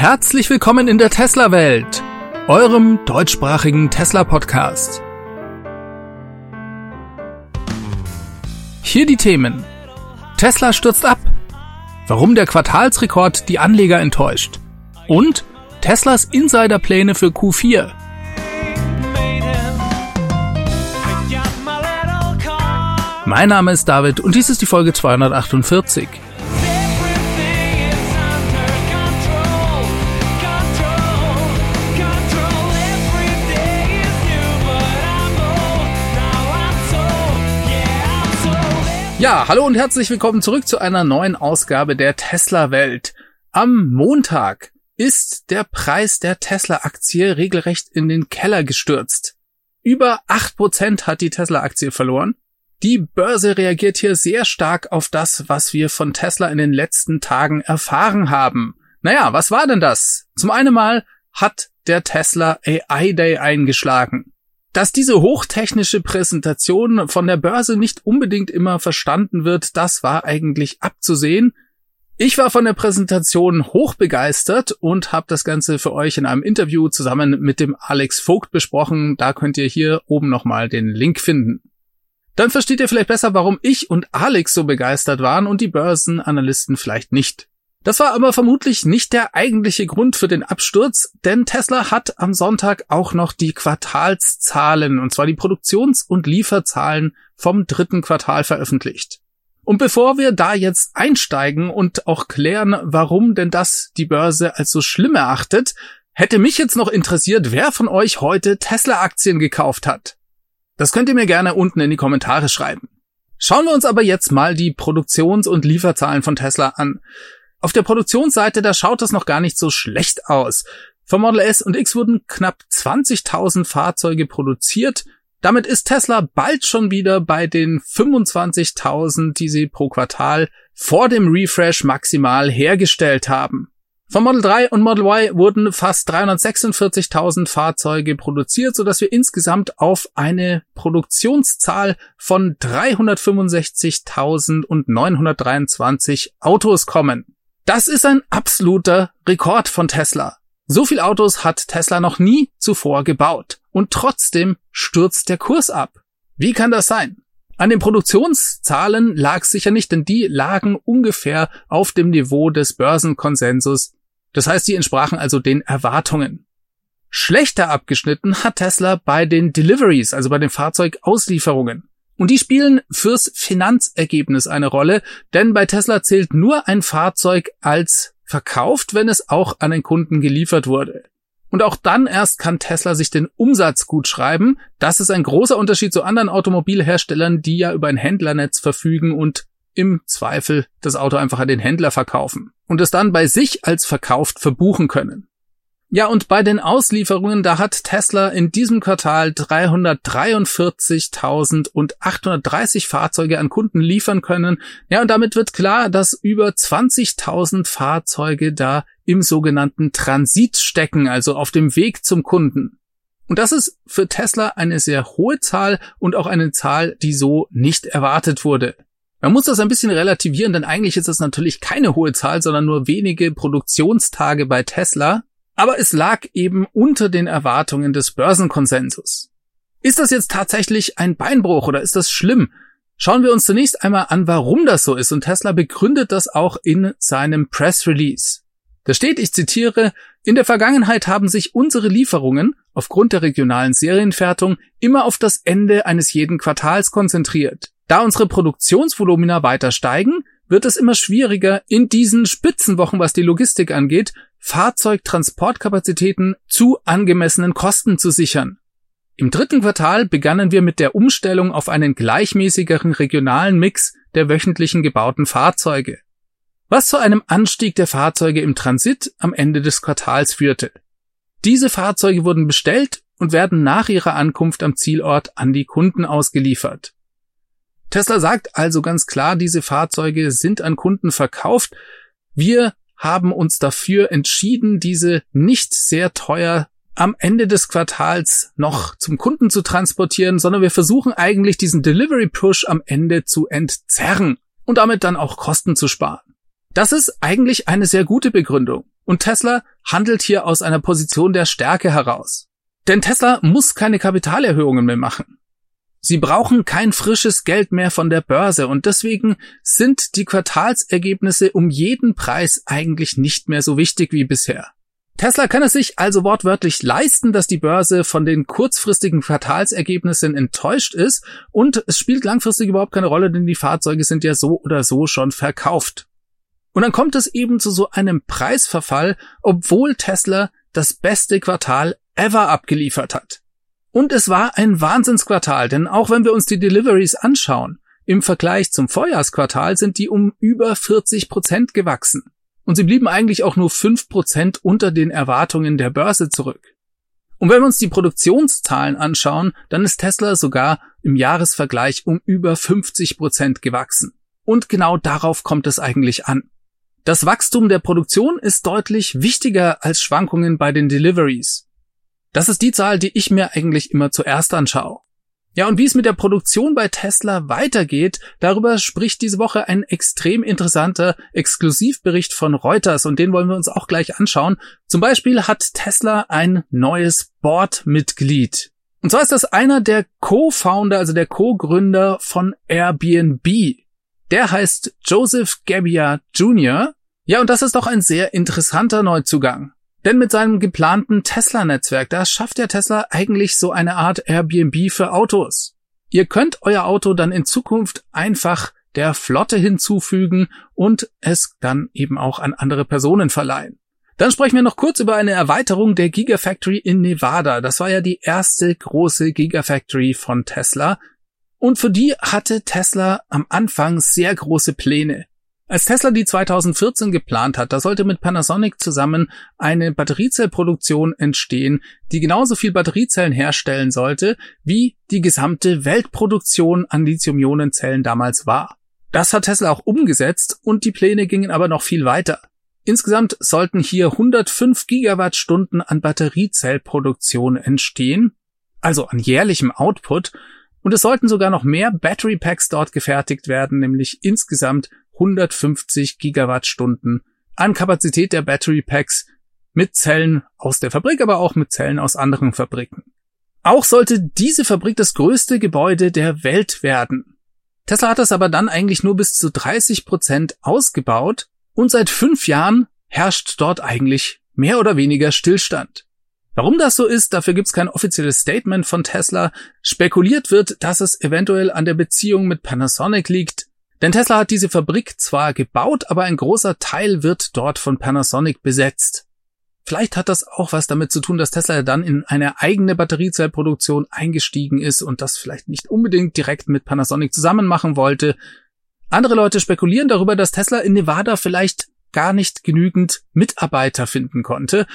Herzlich willkommen in der Tesla-Welt, eurem deutschsprachigen Tesla-Podcast. Hier die Themen. Tesla stürzt ab. Warum der Quartalsrekord die Anleger enttäuscht. Und Teslas Insiderpläne für Q4. Mein Name ist David und dies ist die Folge 248. Ja, hallo und herzlich willkommen zurück zu einer neuen Ausgabe der Tesla Welt. Am Montag ist der Preis der Tesla-Aktie regelrecht in den Keller gestürzt. Über acht Prozent hat die Tesla-Aktie verloren. Die Börse reagiert hier sehr stark auf das, was wir von Tesla in den letzten Tagen erfahren haben. Naja, was war denn das? Zum einen mal hat der Tesla AI Day eingeschlagen. Dass diese hochtechnische Präsentation von der Börse nicht unbedingt immer verstanden wird, das war eigentlich abzusehen. Ich war von der Präsentation hochbegeistert und habe das Ganze für euch in einem Interview zusammen mit dem Alex Vogt besprochen. Da könnt ihr hier oben nochmal den Link finden. Dann versteht ihr vielleicht besser, warum ich und Alex so begeistert waren und die Börsenanalysten vielleicht nicht. Das war aber vermutlich nicht der eigentliche Grund für den Absturz, denn Tesla hat am Sonntag auch noch die Quartalszahlen, und zwar die Produktions- und Lieferzahlen vom dritten Quartal veröffentlicht. Und bevor wir da jetzt einsteigen und auch klären, warum denn das die Börse als so schlimm erachtet, hätte mich jetzt noch interessiert, wer von euch heute Tesla-Aktien gekauft hat. Das könnt ihr mir gerne unten in die Kommentare schreiben. Schauen wir uns aber jetzt mal die Produktions- und Lieferzahlen von Tesla an. Auf der Produktionsseite, da schaut es noch gar nicht so schlecht aus. Vom Model S und X wurden knapp 20.000 Fahrzeuge produziert. Damit ist Tesla bald schon wieder bei den 25.000, die sie pro Quartal vor dem Refresh maximal hergestellt haben. Vom Model 3 und Model Y wurden fast 346.000 Fahrzeuge produziert, sodass wir insgesamt auf eine Produktionszahl von 365.923 Autos kommen. Das ist ein absoluter Rekord von Tesla. So viel Autos hat Tesla noch nie zuvor gebaut. Und trotzdem stürzt der Kurs ab. Wie kann das sein? An den Produktionszahlen lag sicher nicht, denn die lagen ungefähr auf dem Niveau des Börsenkonsensus. Das heißt, die entsprachen also den Erwartungen. Schlechter abgeschnitten hat Tesla bei den Deliveries, also bei den Fahrzeugauslieferungen. Und die spielen fürs Finanzergebnis eine Rolle, denn bei Tesla zählt nur ein Fahrzeug als verkauft, wenn es auch an den Kunden geliefert wurde. Und auch dann erst kann Tesla sich den Umsatz gut schreiben. Das ist ein großer Unterschied zu anderen Automobilherstellern, die ja über ein Händlernetz verfügen und im Zweifel das Auto einfach an den Händler verkaufen und es dann bei sich als verkauft verbuchen können. Ja, und bei den Auslieferungen, da hat Tesla in diesem Quartal 343.830 Fahrzeuge an Kunden liefern können. Ja, und damit wird klar, dass über 20.000 Fahrzeuge da im sogenannten Transit stecken, also auf dem Weg zum Kunden. Und das ist für Tesla eine sehr hohe Zahl und auch eine Zahl, die so nicht erwartet wurde. Man muss das ein bisschen relativieren, denn eigentlich ist das natürlich keine hohe Zahl, sondern nur wenige Produktionstage bei Tesla. Aber es lag eben unter den Erwartungen des Börsenkonsensus. Ist das jetzt tatsächlich ein Beinbruch oder ist das schlimm? Schauen wir uns zunächst einmal an, warum das so ist und Tesla begründet das auch in seinem Press Release. Da steht, ich zitiere, in der Vergangenheit haben sich unsere Lieferungen aufgrund der regionalen Serienfertigung immer auf das Ende eines jeden Quartals konzentriert. Da unsere Produktionsvolumina weiter steigen, wird es immer schwieriger, in diesen Spitzenwochen, was die Logistik angeht, Fahrzeugtransportkapazitäten zu angemessenen Kosten zu sichern. Im dritten Quartal begannen wir mit der Umstellung auf einen gleichmäßigeren regionalen Mix der wöchentlichen gebauten Fahrzeuge, was zu einem Anstieg der Fahrzeuge im Transit am Ende des Quartals führte. Diese Fahrzeuge wurden bestellt und werden nach ihrer Ankunft am Zielort an die Kunden ausgeliefert. Tesla sagt also ganz klar, diese Fahrzeuge sind an Kunden verkauft. Wir haben uns dafür entschieden, diese nicht sehr teuer am Ende des Quartals noch zum Kunden zu transportieren, sondern wir versuchen eigentlich diesen Delivery Push am Ende zu entzerren und damit dann auch Kosten zu sparen. Das ist eigentlich eine sehr gute Begründung. Und Tesla handelt hier aus einer Position der Stärke heraus. Denn Tesla muss keine Kapitalerhöhungen mehr machen. Sie brauchen kein frisches Geld mehr von der Börse und deswegen sind die Quartalsergebnisse um jeden Preis eigentlich nicht mehr so wichtig wie bisher. Tesla kann es sich also wortwörtlich leisten, dass die Börse von den kurzfristigen Quartalsergebnissen enttäuscht ist und es spielt langfristig überhaupt keine Rolle, denn die Fahrzeuge sind ja so oder so schon verkauft. Und dann kommt es eben zu so einem Preisverfall, obwohl Tesla das beste Quartal ever abgeliefert hat. Und es war ein Wahnsinnsquartal, denn auch wenn wir uns die Deliveries anschauen, im Vergleich zum Vorjahresquartal sind die um über 40 Prozent gewachsen. Und sie blieben eigentlich auch nur 5 Prozent unter den Erwartungen der Börse zurück. Und wenn wir uns die Produktionszahlen anschauen, dann ist Tesla sogar im Jahresvergleich um über 50 Prozent gewachsen. Und genau darauf kommt es eigentlich an. Das Wachstum der Produktion ist deutlich wichtiger als Schwankungen bei den Deliveries. Das ist die Zahl, die ich mir eigentlich immer zuerst anschaue. Ja, und wie es mit der Produktion bei Tesla weitergeht, darüber spricht diese Woche ein extrem interessanter Exklusivbericht von Reuters und den wollen wir uns auch gleich anschauen. Zum Beispiel hat Tesla ein neues Boardmitglied. Und zwar ist das einer der Co-Founder, also der Co-Gründer von Airbnb. Der heißt Joseph Gebbia Jr. Ja, und das ist doch ein sehr interessanter Neuzugang. Denn mit seinem geplanten Tesla-Netzwerk, da schafft ja Tesla eigentlich so eine Art Airbnb für Autos. Ihr könnt euer Auto dann in Zukunft einfach der Flotte hinzufügen und es dann eben auch an andere Personen verleihen. Dann sprechen wir noch kurz über eine Erweiterung der Gigafactory in Nevada. Das war ja die erste große Gigafactory von Tesla. Und für die hatte Tesla am Anfang sehr große Pläne. Als Tesla die 2014 geplant hat, da sollte mit Panasonic zusammen eine Batteriezellproduktion entstehen, die genauso viel Batteriezellen herstellen sollte, wie die gesamte Weltproduktion an Lithium-Ionen-Zellen damals war. Das hat Tesla auch umgesetzt und die Pläne gingen aber noch viel weiter. Insgesamt sollten hier 105 Gigawattstunden an Batteriezellproduktion entstehen, also an jährlichem Output, und es sollten sogar noch mehr Battery Packs dort gefertigt werden, nämlich insgesamt 150 Gigawattstunden an Kapazität der Battery Packs mit Zellen aus der Fabrik, aber auch mit Zellen aus anderen Fabriken. Auch sollte diese Fabrik das größte Gebäude der Welt werden. Tesla hat das aber dann eigentlich nur bis zu 30 Prozent ausgebaut und seit fünf Jahren herrscht dort eigentlich mehr oder weniger Stillstand. Warum das so ist, dafür gibt's kein offizielles Statement von Tesla. Spekuliert wird, dass es eventuell an der Beziehung mit Panasonic liegt, denn Tesla hat diese Fabrik zwar gebaut, aber ein großer Teil wird dort von Panasonic besetzt. Vielleicht hat das auch was damit zu tun, dass Tesla dann in eine eigene Batteriezellproduktion eingestiegen ist und das vielleicht nicht unbedingt direkt mit Panasonic zusammen machen wollte. Andere Leute spekulieren darüber, dass Tesla in Nevada vielleicht gar nicht genügend Mitarbeiter finden konnte.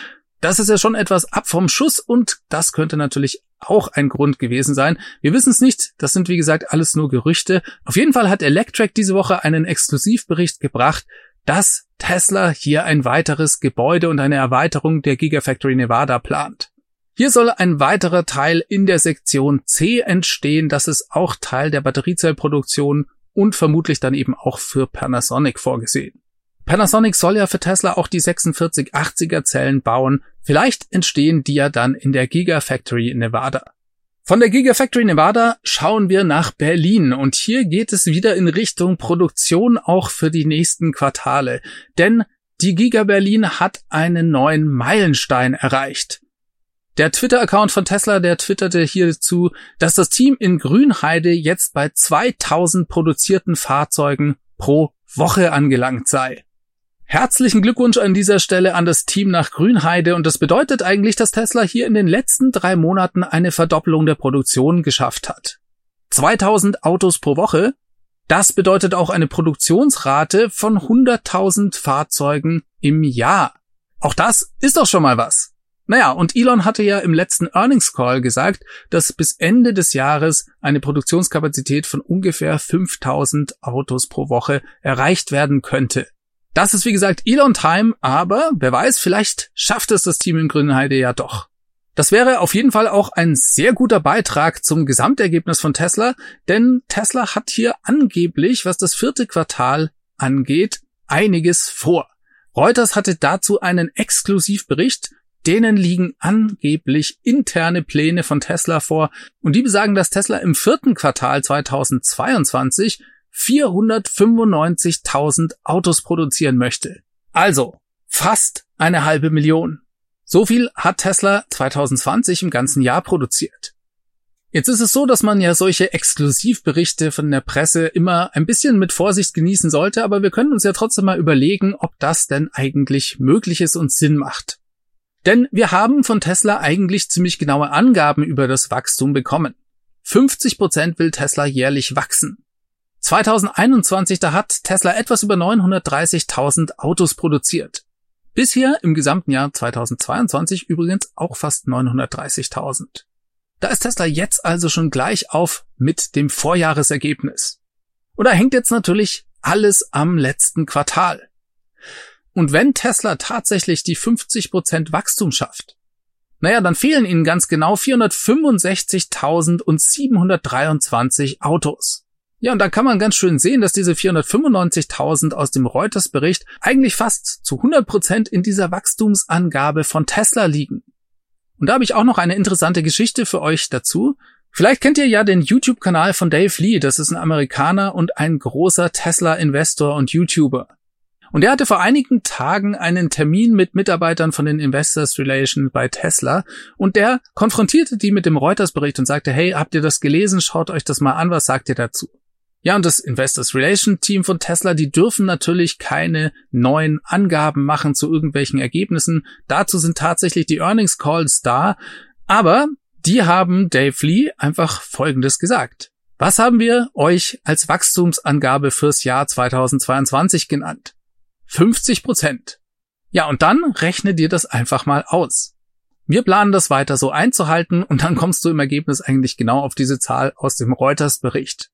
Das ist ja schon etwas ab vom Schuss und das könnte natürlich auch ein Grund gewesen sein. Wir wissen es nicht, das sind wie gesagt alles nur Gerüchte. Auf jeden Fall hat Electrek diese Woche einen Exklusivbericht gebracht, dass Tesla hier ein weiteres Gebäude und eine Erweiterung der Gigafactory Nevada plant. Hier soll ein weiterer Teil in der Sektion C entstehen, das ist auch Teil der Batteriezellproduktion und vermutlich dann eben auch für Panasonic vorgesehen. Panasonic soll ja für Tesla auch die 4680er Zellen bauen. Vielleicht entstehen die ja dann in der Gigafactory Nevada. Von der Gigafactory Nevada schauen wir nach Berlin und hier geht es wieder in Richtung Produktion auch für die nächsten Quartale. Denn die Giga Berlin hat einen neuen Meilenstein erreicht. Der Twitter-Account von Tesla, der twitterte hierzu, dass das Team in Grünheide jetzt bei 2000 produzierten Fahrzeugen pro Woche angelangt sei. Herzlichen Glückwunsch an dieser Stelle an das Team nach Grünheide und das bedeutet eigentlich, dass Tesla hier in den letzten drei Monaten eine Verdoppelung der Produktion geschafft hat. 2000 Autos pro Woche, das bedeutet auch eine Produktionsrate von 100.000 Fahrzeugen im Jahr. Auch das ist doch schon mal was. Naja, und Elon hatte ja im letzten Earnings Call gesagt, dass bis Ende des Jahres eine Produktionskapazität von ungefähr 5000 Autos pro Woche erreicht werden könnte. Das ist wie gesagt Elon Time, aber wer weiß, vielleicht schafft es das Team in Grünheide ja doch. Das wäre auf jeden Fall auch ein sehr guter Beitrag zum Gesamtergebnis von Tesla, denn Tesla hat hier angeblich, was das vierte Quartal angeht, einiges vor. Reuters hatte dazu einen Exklusivbericht, denen liegen angeblich interne Pläne von Tesla vor und die besagen, dass Tesla im vierten Quartal 2022 495.000 Autos produzieren möchte. Also fast eine halbe Million. So viel hat Tesla 2020 im ganzen Jahr produziert. Jetzt ist es so, dass man ja solche Exklusivberichte von der Presse immer ein bisschen mit Vorsicht genießen sollte, aber wir können uns ja trotzdem mal überlegen, ob das denn eigentlich möglich ist und Sinn macht. Denn wir haben von Tesla eigentlich ziemlich genaue Angaben über das Wachstum bekommen. 50 Prozent will Tesla jährlich wachsen. 2021, da hat Tesla etwas über 930.000 Autos produziert. Bisher im gesamten Jahr 2022 übrigens auch fast 930.000. Da ist Tesla jetzt also schon gleich auf mit dem Vorjahresergebnis. Und da hängt jetzt natürlich alles am letzten Quartal. Und wenn Tesla tatsächlich die 50% Wachstum schafft, naja, dann fehlen ihnen ganz genau 465.723 Autos. Ja, und da kann man ganz schön sehen, dass diese 495.000 aus dem Reuters-Bericht eigentlich fast zu 100 Prozent in dieser Wachstumsangabe von Tesla liegen. Und da habe ich auch noch eine interessante Geschichte für euch dazu. Vielleicht kennt ihr ja den YouTube-Kanal von Dave Lee. Das ist ein Amerikaner und ein großer Tesla-Investor und YouTuber. Und er hatte vor einigen Tagen einen Termin mit Mitarbeitern von den Investors Relations bei Tesla und der konfrontierte die mit dem Reuters-Bericht und sagte, hey, habt ihr das gelesen? Schaut euch das mal an, was sagt ihr dazu? Ja, und das Investors Relation Team von Tesla, die dürfen natürlich keine neuen Angaben machen zu irgendwelchen Ergebnissen. Dazu sind tatsächlich die Earnings Calls da. Aber die haben Dave Lee einfach Folgendes gesagt. Was haben wir euch als Wachstumsangabe fürs Jahr 2022 genannt? 50 Prozent. Ja, und dann rechne dir das einfach mal aus. Wir planen das weiter so einzuhalten und dann kommst du im Ergebnis eigentlich genau auf diese Zahl aus dem Reuters Bericht.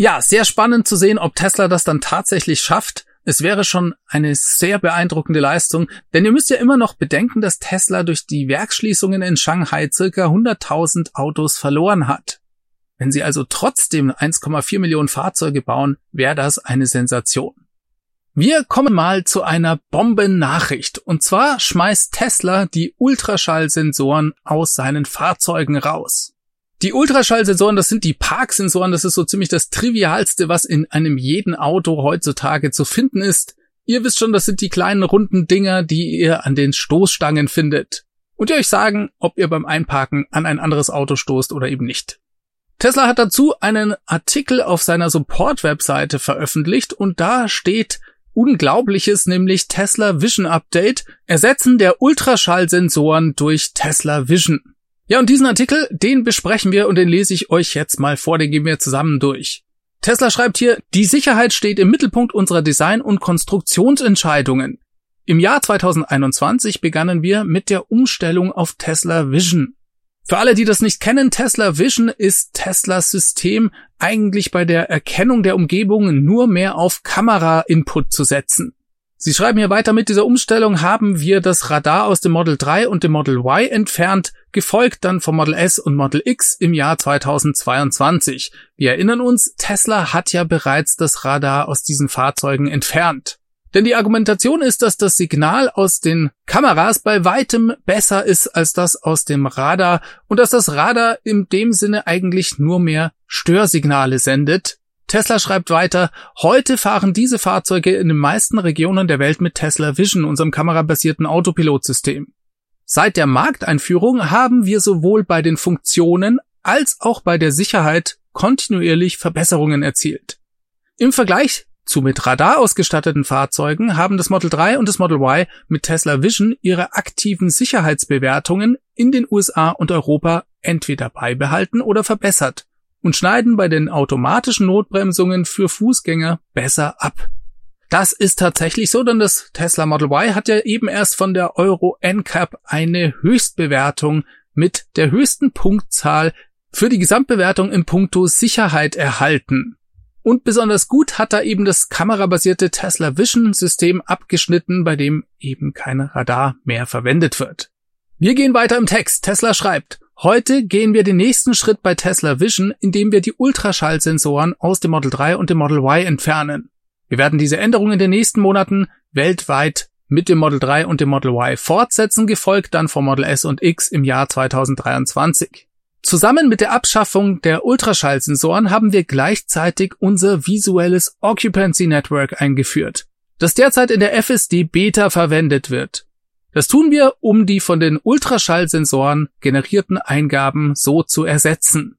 Ja, sehr spannend zu sehen, ob Tesla das dann tatsächlich schafft. Es wäre schon eine sehr beeindruckende Leistung, denn ihr müsst ja immer noch bedenken, dass Tesla durch die Werksschließungen in Shanghai circa 100.000 Autos verloren hat. Wenn sie also trotzdem 1,4 Millionen Fahrzeuge bauen, wäre das eine Sensation. Wir kommen mal zu einer Bombennachricht. Und zwar schmeißt Tesla die Ultraschallsensoren aus seinen Fahrzeugen raus. Die Ultraschallsensoren, das sind die Parksensoren, das ist so ziemlich das Trivialste, was in einem jeden Auto heutzutage zu finden ist. Ihr wisst schon, das sind die kleinen runden Dinger, die ihr an den Stoßstangen findet. Und ihr euch sagen, ob ihr beim Einparken an ein anderes Auto stoßt oder eben nicht. Tesla hat dazu einen Artikel auf seiner Support-Webseite veröffentlicht und da steht Unglaubliches, nämlich Tesla Vision Update, Ersetzen der Ultraschallsensoren durch Tesla Vision. Ja, und diesen Artikel, den besprechen wir und den lese ich euch jetzt mal vor, den gehen wir zusammen durch. Tesla schreibt hier, die Sicherheit steht im Mittelpunkt unserer Design- und Konstruktionsentscheidungen. Im Jahr 2021 begannen wir mit der Umstellung auf Tesla Vision. Für alle, die das nicht kennen, Tesla Vision ist Teslas System eigentlich bei der Erkennung der Umgebung nur mehr auf Kamera-Input zu setzen. Sie schreiben hier weiter, mit dieser Umstellung haben wir das Radar aus dem Model 3 und dem Model Y entfernt, gefolgt dann vom Model S und Model X im Jahr 2022. Wir erinnern uns, Tesla hat ja bereits das Radar aus diesen Fahrzeugen entfernt. Denn die Argumentation ist, dass das Signal aus den Kameras bei weitem besser ist als das aus dem Radar und dass das Radar in dem Sinne eigentlich nur mehr Störsignale sendet, Tesla schreibt weiter, heute fahren diese Fahrzeuge in den meisten Regionen der Welt mit Tesla Vision, unserem kamerabasierten Autopilotsystem. Seit der Markteinführung haben wir sowohl bei den Funktionen als auch bei der Sicherheit kontinuierlich Verbesserungen erzielt. Im Vergleich zu mit Radar ausgestatteten Fahrzeugen haben das Model 3 und das Model Y mit Tesla Vision ihre aktiven Sicherheitsbewertungen in den USA und Europa entweder beibehalten oder verbessert und schneiden bei den automatischen Notbremsungen für Fußgänger besser ab. Das ist tatsächlich so, denn das Tesla Model Y hat ja eben erst von der Euro NCAP eine Höchstbewertung mit der höchsten Punktzahl für die Gesamtbewertung im Punkto Sicherheit erhalten. Und besonders gut hat da eben das kamerabasierte Tesla Vision System abgeschnitten, bei dem eben kein Radar mehr verwendet wird. Wir gehen weiter im Text. Tesla schreibt, Heute gehen wir den nächsten Schritt bei Tesla Vision, indem wir die Ultraschallsensoren aus dem Model 3 und dem Model Y entfernen. Wir werden diese Änderungen in den nächsten Monaten weltweit mit dem Model 3 und dem Model Y fortsetzen, gefolgt dann vom Model S und X im Jahr 2023. Zusammen mit der Abschaffung der Ultraschallsensoren haben wir gleichzeitig unser visuelles Occupancy Network eingeführt, das derzeit in der FSD Beta verwendet wird. Das tun wir, um die von den Ultraschallsensoren generierten Eingaben so zu ersetzen.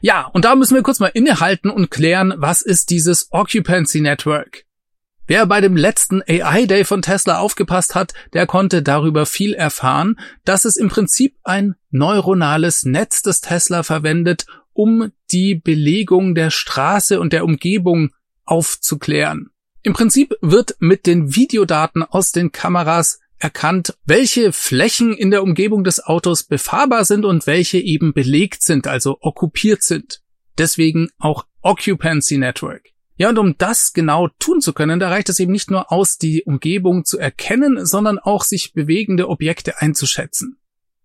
Ja, und da müssen wir kurz mal innehalten und klären, was ist dieses Occupancy Network? Wer bei dem letzten AI Day von Tesla aufgepasst hat, der konnte darüber viel erfahren, dass es im Prinzip ein neuronales Netz des Tesla verwendet, um die Belegung der Straße und der Umgebung aufzuklären. Im Prinzip wird mit den Videodaten aus den Kameras erkannt, welche Flächen in der Umgebung des Autos befahrbar sind und welche eben belegt sind, also okkupiert sind. Deswegen auch Occupancy Network. Ja, und um das genau tun zu können, da reicht es eben nicht nur aus, die Umgebung zu erkennen, sondern auch sich bewegende Objekte einzuschätzen.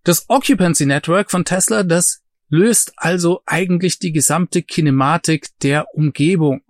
Das Occupancy Network von Tesla, das löst also eigentlich die gesamte Kinematik der Umgebung.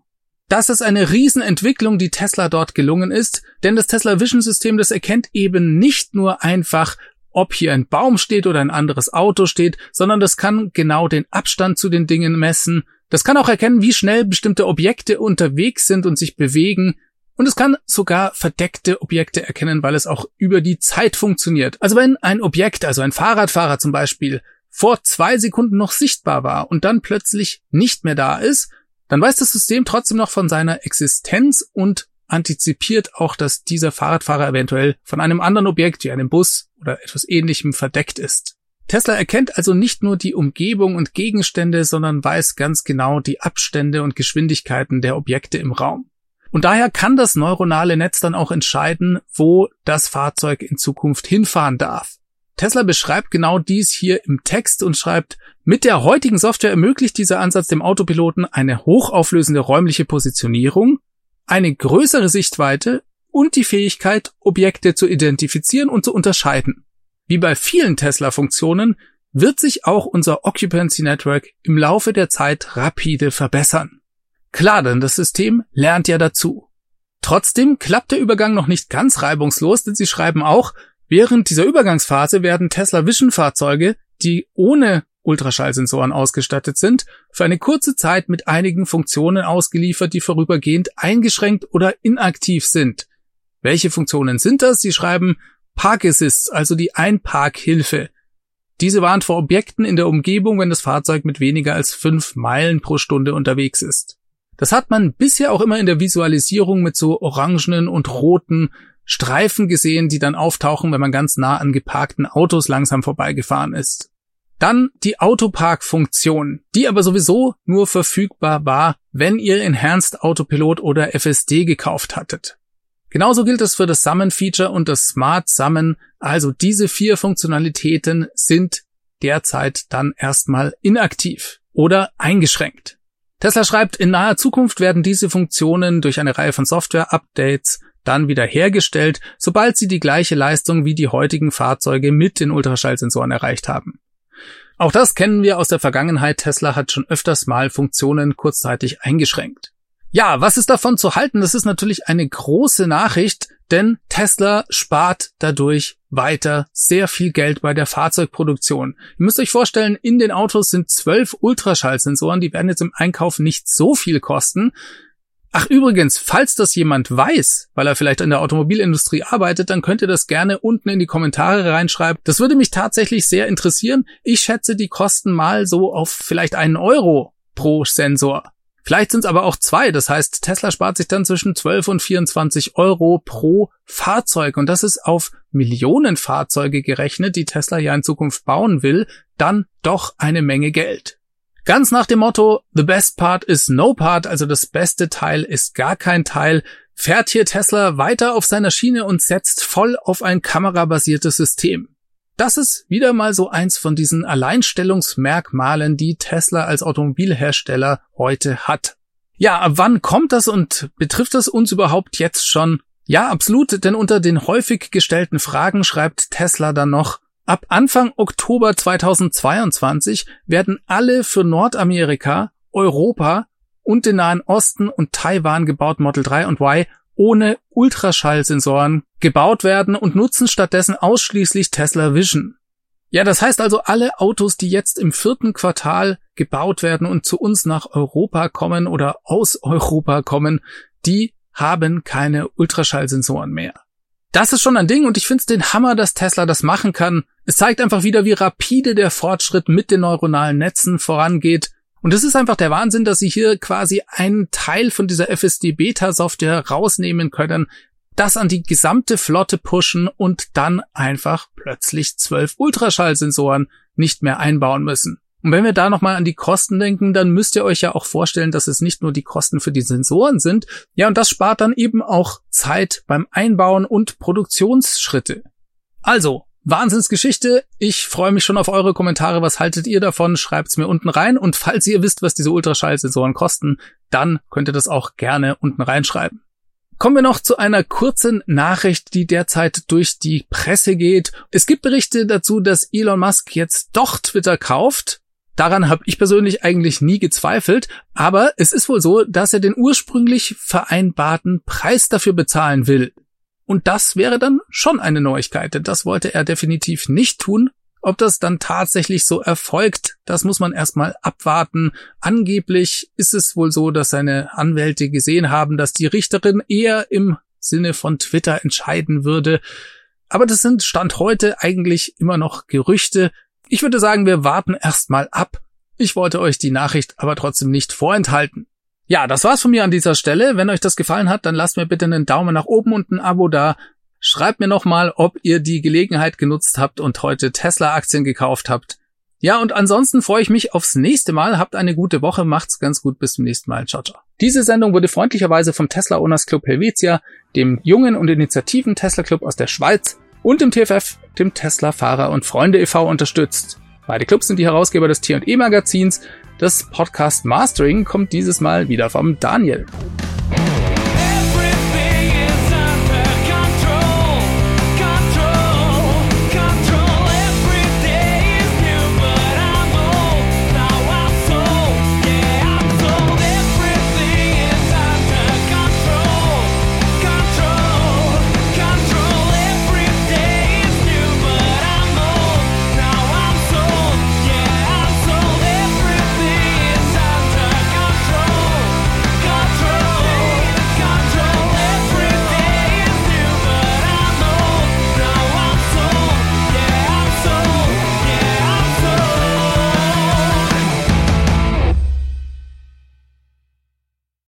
Das ist eine Riesenentwicklung, die Tesla dort gelungen ist, denn das Tesla Vision System, das erkennt eben nicht nur einfach, ob hier ein Baum steht oder ein anderes Auto steht, sondern das kann genau den Abstand zu den Dingen messen, das kann auch erkennen, wie schnell bestimmte Objekte unterwegs sind und sich bewegen. Und es kann sogar verdeckte Objekte erkennen, weil es auch über die Zeit funktioniert. Also wenn ein Objekt, also ein Fahrradfahrer zum Beispiel, vor zwei Sekunden noch sichtbar war und dann plötzlich nicht mehr da ist, dann weiß das System trotzdem noch von seiner Existenz und antizipiert auch, dass dieser Fahrradfahrer eventuell von einem anderen Objekt wie einem Bus oder etwas ähnlichem verdeckt ist. Tesla erkennt also nicht nur die Umgebung und Gegenstände, sondern weiß ganz genau die Abstände und Geschwindigkeiten der Objekte im Raum. Und daher kann das neuronale Netz dann auch entscheiden, wo das Fahrzeug in Zukunft hinfahren darf. Tesla beschreibt genau dies hier im Text und schreibt, mit der heutigen Software ermöglicht dieser Ansatz dem Autopiloten eine hochauflösende räumliche Positionierung, eine größere Sichtweite und die Fähigkeit, Objekte zu identifizieren und zu unterscheiden. Wie bei vielen Tesla-Funktionen wird sich auch unser Occupancy Network im Laufe der Zeit rapide verbessern. Klar, denn das System lernt ja dazu. Trotzdem klappt der Übergang noch nicht ganz reibungslos, denn sie schreiben auch, während dieser Übergangsphase werden Tesla Vision Fahrzeuge, die ohne Ultraschallsensoren ausgestattet sind, für eine kurze Zeit mit einigen Funktionen ausgeliefert, die vorübergehend eingeschränkt oder inaktiv sind. Welche Funktionen sind das? Sie schreiben Park Assists, also die Einparkhilfe. Diese warnt vor Objekten in der Umgebung, wenn das Fahrzeug mit weniger als fünf Meilen pro Stunde unterwegs ist. Das hat man bisher auch immer in der Visualisierung mit so orangenen und roten Streifen gesehen, die dann auftauchen, wenn man ganz nah an geparkten Autos langsam vorbeigefahren ist. Dann die Autopark-Funktion, die aber sowieso nur verfügbar war, wenn ihr Enhanced Autopilot oder FSD gekauft hattet. Genauso gilt es für das Summon-Feature und das Smart Summon. Also diese vier Funktionalitäten sind derzeit dann erstmal inaktiv oder eingeschränkt. Tesla schreibt, in naher Zukunft werden diese Funktionen durch eine Reihe von Software-Updates dann wieder hergestellt, sobald sie die gleiche Leistung wie die heutigen Fahrzeuge mit den Ultraschallsensoren erreicht haben. Auch das kennen wir aus der Vergangenheit. Tesla hat schon öfters mal Funktionen kurzzeitig eingeschränkt. Ja, was ist davon zu halten? Das ist natürlich eine große Nachricht, denn Tesla spart dadurch weiter sehr viel Geld bei der Fahrzeugproduktion. Ihr müsst euch vorstellen, in den Autos sind zwölf Ultraschallsensoren, die werden jetzt im Einkauf nicht so viel kosten. Ach übrigens, falls das jemand weiß, weil er vielleicht in der Automobilindustrie arbeitet, dann könnt ihr das gerne unten in die Kommentare reinschreiben. Das würde mich tatsächlich sehr interessieren. Ich schätze die Kosten mal so auf vielleicht einen Euro pro Sensor. Vielleicht sind es aber auch zwei. Das heißt, Tesla spart sich dann zwischen 12 und 24 Euro pro Fahrzeug. Und das ist auf Millionen Fahrzeuge gerechnet, die Tesla ja in Zukunft bauen will, dann doch eine Menge Geld. Ganz nach dem Motto, the best part is no part, also das beste Teil ist gar kein Teil, fährt hier Tesla weiter auf seiner Schiene und setzt voll auf ein kamerabasiertes System. Das ist wieder mal so eins von diesen Alleinstellungsmerkmalen, die Tesla als Automobilhersteller heute hat. Ja, ab wann kommt das und betrifft das uns überhaupt jetzt schon? Ja, absolut, denn unter den häufig gestellten Fragen schreibt Tesla dann noch, ab Anfang Oktober 2022 werden alle für Nordamerika, Europa und den Nahen Osten und Taiwan gebauten Model 3 und Y ohne Ultraschallsensoren gebaut werden und nutzen stattdessen ausschließlich Tesla Vision. Ja, das heißt also, alle Autos, die jetzt im vierten Quartal gebaut werden und zu uns nach Europa kommen oder aus Europa kommen, die haben keine Ultraschallsensoren mehr. Das ist schon ein Ding und ich finde es den Hammer, dass Tesla das machen kann. Es zeigt einfach wieder, wie rapide der Fortschritt mit den neuronalen Netzen vorangeht. Und es ist einfach der Wahnsinn, dass sie hier quasi einen Teil von dieser FSD-Beta-Software rausnehmen können, das an die gesamte Flotte pushen und dann einfach plötzlich zwölf Ultraschallsensoren nicht mehr einbauen müssen. Und wenn wir da nochmal an die Kosten denken, dann müsst ihr euch ja auch vorstellen, dass es nicht nur die Kosten für die Sensoren sind. Ja, und das spart dann eben auch Zeit beim Einbauen und Produktionsschritte. Also, Wahnsinnsgeschichte. Ich freue mich schon auf eure Kommentare. Was haltet ihr davon? Schreibt's mir unten rein. Und falls ihr wisst, was diese Ultraschallsensoren kosten, dann könnt ihr das auch gerne unten reinschreiben. Kommen wir noch zu einer kurzen Nachricht, die derzeit durch die Presse geht. Es gibt Berichte dazu, dass Elon Musk jetzt doch Twitter kauft. Daran habe ich persönlich eigentlich nie gezweifelt, aber es ist wohl so, dass er den ursprünglich vereinbarten Preis dafür bezahlen will. Und das wäre dann schon eine Neuigkeit, denn das wollte er definitiv nicht tun. Ob das dann tatsächlich so erfolgt, das muss man erstmal abwarten. Angeblich ist es wohl so, dass seine Anwälte gesehen haben, dass die Richterin eher im Sinne von Twitter entscheiden würde. Aber das sind Stand heute eigentlich immer noch Gerüchte. Ich würde sagen, wir warten erstmal ab. Ich wollte euch die Nachricht aber trotzdem nicht vorenthalten. Ja, das war's von mir an dieser Stelle. Wenn euch das gefallen hat, dann lasst mir bitte einen Daumen nach oben und ein Abo da. Schreibt mir nochmal, ob ihr die Gelegenheit genutzt habt und heute Tesla-Aktien gekauft habt. Ja, und ansonsten freue ich mich aufs nächste Mal. Habt eine gute Woche, macht's ganz gut, bis zum nächsten Mal. Ciao, ciao. Diese Sendung wurde freundlicherweise vom Tesla Owners Club Helvetia, dem jungen und initiativen Tesla Club aus der Schweiz und dem TFF, dem Tesla Fahrer und Freunde e.V. unterstützt. Beide Clubs sind die Herausgeber des T&E Magazins. Das Podcast Mastering kommt dieses Mal wieder vom Daniel.